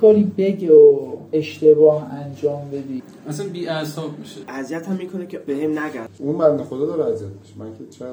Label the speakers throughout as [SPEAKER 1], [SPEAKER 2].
[SPEAKER 1] کاری بگه و اشتباه انجام بدی.
[SPEAKER 2] اصلا بی اعصاب میشه.
[SPEAKER 3] اذیت هم می‌کنه که بهم نگرد
[SPEAKER 4] اون بنده خدا داره اذیت میشه. من که چه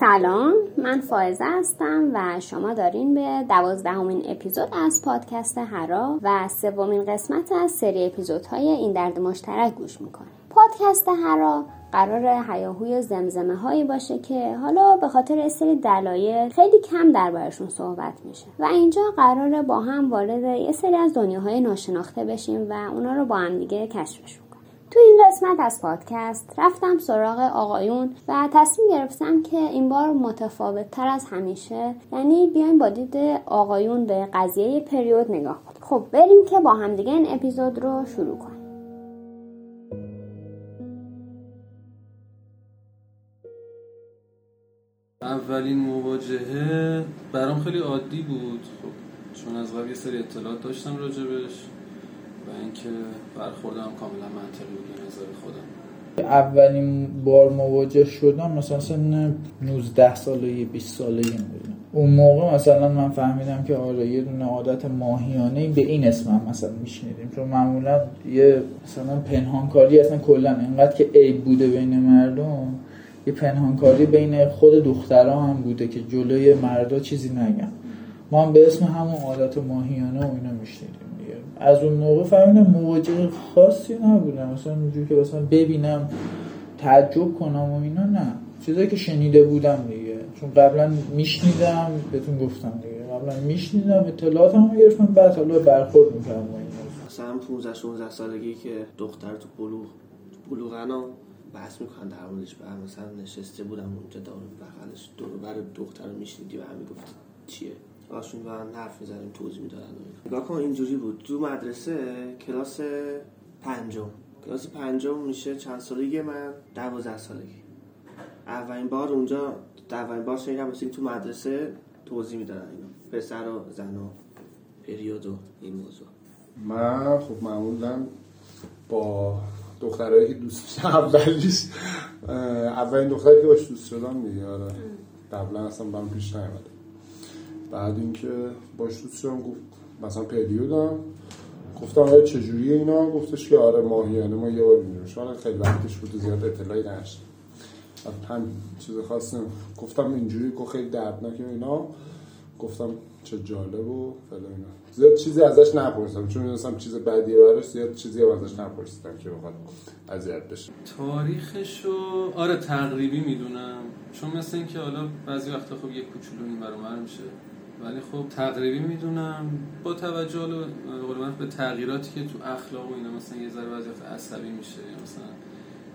[SPEAKER 5] سلام من فائزه هستم و شما دارین به دوازدهمین اپیزود از پادکست هرا و سومین قسمت از سری اپیزودهای این درد مشترک گوش می‌کنیم پادکست هرا قرار هیاهوی زمزمه هایی باشه که حالا به خاطر سری دلایل خیلی کم دربارشون صحبت میشه. و اینجا قراره با هم وارد یه سری از دنیاهای ناشناخته بشیم و اونا رو با هم دیگه کشفشون تو این قسمت از پادکست رفتم سراغ آقایون و تصمیم گرفتم که این بار متفاوت تر از همیشه یعنی بیایم با دید آقایون به قضیه پریود نگاه کنیم. خب بریم که با همدیگه این اپیزود رو شروع کنیم.
[SPEAKER 2] اولین مواجهه برام خیلی عادی بود. خب چون از قبل یه سری اطلاعات داشتم راجبش و اینکه برخوردم کاملا منطقی بود نظر خودم.
[SPEAKER 1] اولین بار مواجه شدم مثلا سن 19 ساله 20 ساله بودم اون موقع مثلا من فهمیدم که آره یه دونه عادت ماهیانه به این اسم هم مثلا میشنیدیم. چون معمولا یه مثلا پنهانکاری اصلا کلا اینقدر که عیب بوده بین مردم. یه پنهانکاری بین خود دخترها هم بوده که جلوی مردا چیزی نگم ما هم به اسم همون عادت ماهیانه و اینا میشنیدیم از اون موقع فهمیدم مواجه خاصی نبودم. مثلا اونجوری که مثلا ببینم تعجب کنم و اینا نه. چیزایی که شنیده بودم دیگه. چون قبلا میشنیدم بهتون گفتم دیگه. قبلا میشنیدم اطلاعات هم گرفتم بعد حالا برخورد می‌کردم
[SPEAKER 3] مثلا 15 16 سالگی که دختر تو بلوغ بلوغنا بحث می‌کنن در موردش بعد مثلا نشسته بودم اونجا دور بغلش دور بر دختر رو میشنیدی و هم می‌گفت چیه؟ آشون با هم حرف می‌زنیم توضیح می‌دادن نگاه کن اینجوری بود. تو مدرسه کلاس پنجم. کلاس پنجم میشه چند سالگی من؟ دوازده سالگی. اولین بار اونجا اولین بار شنیدم مثل تو مدرسه توضیح می‌دادن اینا. پسر و زن و پریود و این موضوع.
[SPEAKER 4] من خب معمولا با دخترایی که دوست اولیش. اولین دختری که باش دوست شدم دیگه آره. قبلا اصلا برام پیش نیومده. بعد اینکه باش دوست شدم گفت مثلا پریودم گفتم آره چجوریه اینا؟ گفتش که آره ماهیانه ما یه بار می‌بینیم شما خیلی وقتش بود زیاد اطلاعی نشد هم چیز خاصی گفتم اینجوری گفت خیلی دردناکه اینا. گفتم چه جالب و فلان زیاد چیزی ازش نپرسیدم چون می‌دونستم چیز بدیه براش زیاد چیزی هم ازش نپرسیدم که بخواد اذیت بشه.
[SPEAKER 2] تاریخشو آره تقریبی می‌دونم. چون مثل اینکه حالا بعضی وقتا خب یه کوچولو این برامر میشه. ولی خب تقریبی می‌دونم. با توجه حالا به تغییراتی که تو اخلاق و اینا مثلا یه ذره بعضی عصبی میشه یا مثلا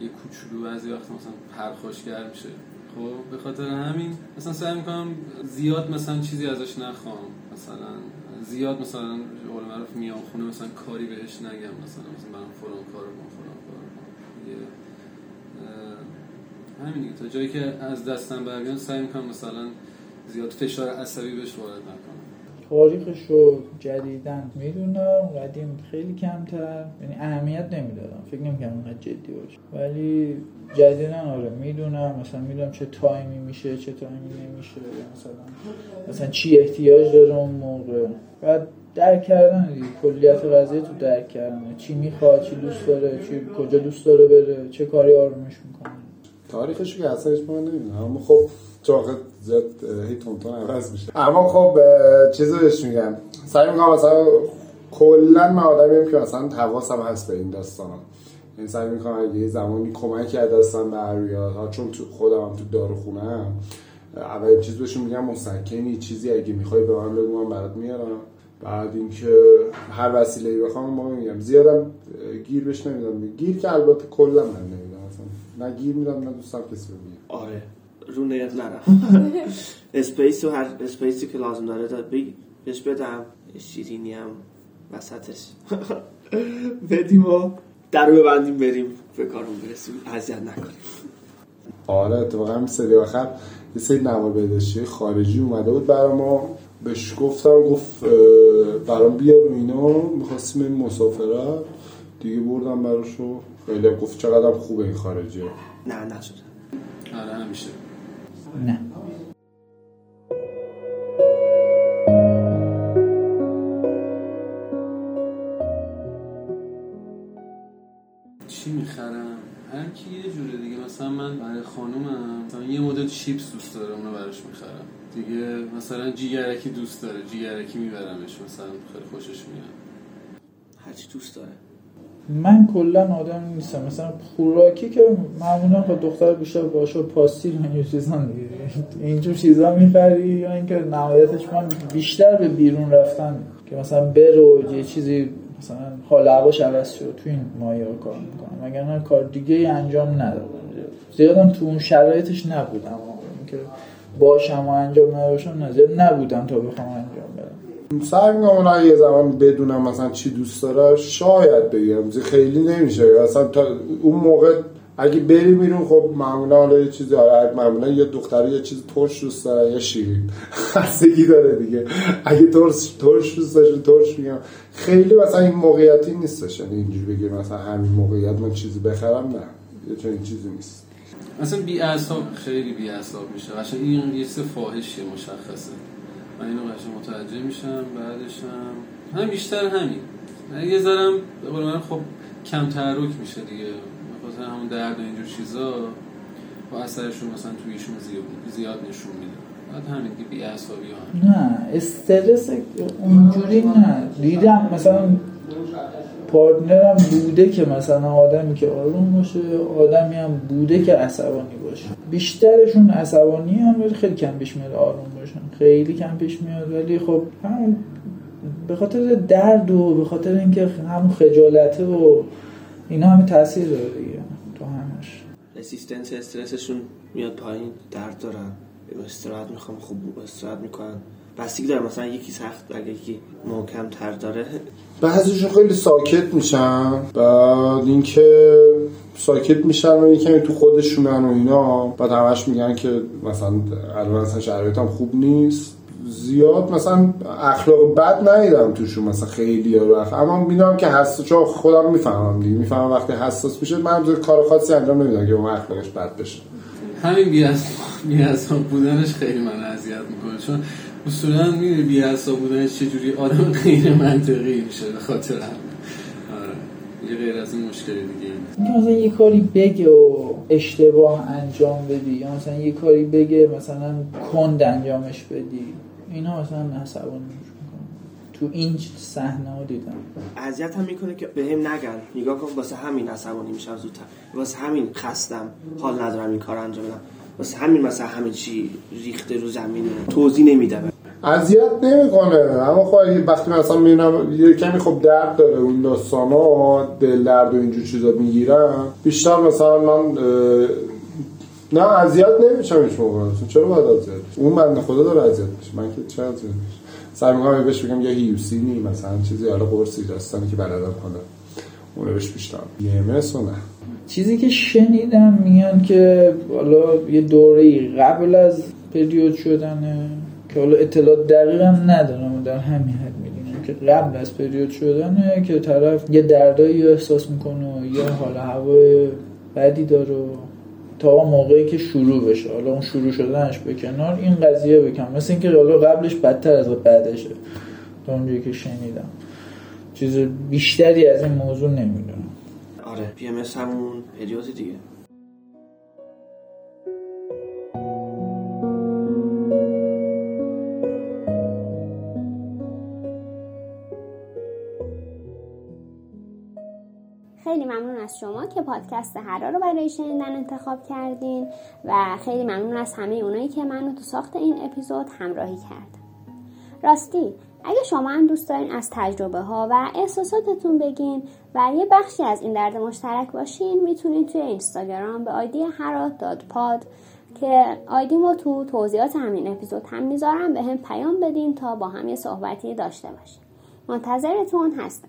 [SPEAKER 2] یه کوچولو بعضی وقت مثلا پرخاشگر میشه. خب به خاطر همین مثلا سعی می‌کنم زیاد مثلا چیزی ازش نخوام. مثلا زیاد مثلا قول معروف میام خونه مثلا کاری بهش نگم. مثلا مثلا برام فلان کارو کن فلان کارو کن همین تا جایی که از دستم برگرد سعی می‌کنم مثلا زیاد فشار عصبی بهش وارد نکنم.
[SPEAKER 1] تاریخش رو جدیدن می‌دونم قدیم خیلی کمتر یعنی اهمیت نمی‌دادم. فکر نمی‌کنم اونقدر جدی باشه. ولی جدیدن آره می‌دونم مثلا می‌دونم چه تایمی میشه چه تایمی نمیشه مثلا مثلا چی احتیاج داره اون موقع. بعد درک کردن دیگه کلیت قضیه تو درک کردن. چی می‌خواد چی دوست داره چی کجا دوست داره بره چه کاری آرومش می‌کنه.
[SPEAKER 4] تاریخش که اصلا هیچ نمی‌دونم اما خب چاقه زیاد هی تونتون عوض میشه. اما خب چیزو بهش میگم. سعی می‌کنم مثلا کلا من آدمیم که مثلا حواسم هست به این داستانا. این یعنی سعی می‌کنم اگه یه زمانی کمکی از دستم به چون تو خودم هم تو داروخونه هم اولین چیز بهش میگم مسکنی چیزی اگه می‌خوای به من بگو من برات میارم. بعد اینکه هر وسیله بخوام ما میگم. زیادم گیر بهش نمیدم. گیر که البته کلا من نمیدم نه گیر میدم نه دوستم کسی بگیر
[SPEAKER 3] آره رو نیت نرم اسپیس و هر اسپیسی که لازم داره تا بهش بدم. شیرینی هم وسطش. بدیم و در رو ببندیم بریم به کارون برسیم. اذیت نکنیم.
[SPEAKER 4] آره اتفاقا هم سری آخر یه سری نوار بدشی خارجی اومده بود برای ما بهش گفتم گفت برام بیار و اینا می‌خواستیم این مسافرت. دیگه بردم براشو خیلی گفت چقدر خوبه این خارجیه.
[SPEAKER 3] نه نشد.
[SPEAKER 2] آره همیشه.
[SPEAKER 1] نه.
[SPEAKER 2] چی هر جوره دیگه. مثلا من برای خانومم مثلا یه مدل چیپس دوست داره اونو براش می‌خرم. دیگه مثلا جیگرکی دوست داره جیگرکی میبرمش مثلا خیلی خوشش میاد.
[SPEAKER 3] هرچی دوست داره.
[SPEAKER 1] من کلا آدم نیستم. مثلا خوراکی که معمولا خود دختر بیشتر باشه پاستی و این چیزا اینجور چیزا می‌خری یا اینکه نهایتش من بیشتر به بیرون رفتن که مثلا برو یه چیزی مثلا حال هواش عوض شد تو این مایه کار می‌کنم. مگر نه کار دیگه ای انجام ندادم. زیادم تو اون شرایطش نبودم. که باشم و انجام نه زیاد نبودم تا بخوام انجام
[SPEAKER 4] سعی می‌کنم یه زمان بدونم مثلا چی دوست داره شاید بگم خیلی نمیشه. اصلا تا اون موقع اگه بری بیرون خب معمولا حالا یه چیزی آره معمولا یه دختره یه چیز ترش دوست داره یا شیرین. خستگی داره دیگه. اگه ترش ترش دوست داشته ترش میگم. خیلی مثلا این موقعیتی نیستش یعنی اینجوری بگه مثلا همین موقعیت من چیزی بخرم نه. یه چنین چیزی نیست.
[SPEAKER 2] اصلا بی اعصاب خیلی بی اعصاب میشه. قشنگ این یه فاحشه مشخصه. من اینو قشنگ متوجه میشم بعدش هم هم بیشتر همین. یه ذرم به قول من خب کم تحرک میشه دیگه. مثلا همون درد و اینجور چیزا با اثرشون مثلا توی ایشون زیاد, نشون میده. بعد همین بی اعصابی ها
[SPEAKER 1] نه استرس اونجوری نه. دیدم مثلا پارتنرم بوده که مثلا آدمی که آروم باشه آدمی هم بوده که عصبانی باشه. بیشترشون عصبانی هم ولی خیلی کم پیش میاد آروم باشن. خیلی کم پیش میاد ولی خب همون به خاطر درد و به خاطر اینکه همون خجالته و اینا همه تاثیر داره دیگه تو همش.
[SPEAKER 3] رسیستنس استرسشون میاد پایین درد دارن استراحت می‌خوام خوب استراحت می‌کنن. بستگی داره مثلا یکی سخت اگه یکی محکم تر داره.
[SPEAKER 4] بعضیشون خیلی ساکت میشن. بعد اینکه ساکت میشن و یکمی تو خودشونن و اینا بعد همش میگن که مثلا الان مثلا شرایطم خوب نیست. زیاد مثلا اخلاق بد ندیدم توشون مثلا خیلی رو. اما می‌دونم که حساس چون خودم می‌فهمم دیگه. می‌فهمم وقتی حساس میشه من کار خاصی انجام نمیدم که اون اخلاقش بد بشه.
[SPEAKER 2] همین بی‌حساب بودنش خیلی من اذیت می‌کنه. چون اصولا می‌دونی بی‌حساب بودنش چجوری آدم غیر منطقی میشه به خاطر هم آره یه غیر از این مشکل دیگه
[SPEAKER 1] اینکه مثلا یه کاری بگه و اشتباه انجام بدی یا مثلا یه کاری بگه مثلا کند انجامش بدی اینا مثلا عصبانی تو این صحنه ها دیدم.
[SPEAKER 3] اذیت هم می‌کنه که بهم نگن. نگاه کن واسه همین عصبانی میشم زودتر. واسه همین خستم. حال ندارم این کار انجام بدم. واسه همین مثلا همین چی ریخته رو زمین توضیح نمیدم.
[SPEAKER 4] اذیت نمی‌کنه. اما خب وقتی مثلا می‌بینم یه کمی خب درد داره اون داستانا دل درد و اینجور چیزا می‌گیرم بیشتر مثلا من نه اذیت نمیشم هیچ موقع. چرا باید اذیت؟ اون من خدا داره اذیت میشه. من که چرا اذیت میشه سعی می‌کنم بهش بگم یه هیوسینی مثلا چیزی حالا قرصی داستانی که بلدم کنم. اونو بهش بیشتر یه نه.
[SPEAKER 1] چیزی که شنیدم میگن که حالا یه دوره قبل از پریود شدنه. که حالا اطلاعات دقیقا ندارم در همین حد می‌دونم. که قبل از پریود شدنه که طرف یه دردایی احساس می‌کنه و یه حال هوای بدی داره تا موقعی که شروع بشه. حالا اون شروع شدنش به کنار این قضیه بکن مثل اینکه حالا قبلش بدتر از بعدشه. تا اونجایی که شنیدم. چیز بیشتری از این موضوع نمی‌دونم.
[SPEAKER 3] آره پی ام همون پریود دیگه.
[SPEAKER 5] از شما که پادکست هرا رو برای شنیدن انتخاب کردین و خیلی ممنون از همه اونایی که منو تو ساخت این اپیزود همراهی کرد. راستی اگه شما هم دوست دارین از تجربه ها و احساساتتون بگین و یه بخشی از این درد مشترک باشین می‌تونین توی اینستاگرام به آیدی هرات داد پاد که آیدیمو تو توضیحات همین اپیزود هم می‌ذارم به هم پیام بدین تا با هم یه صحبتی داشته باشیم. منتظرتون هستم.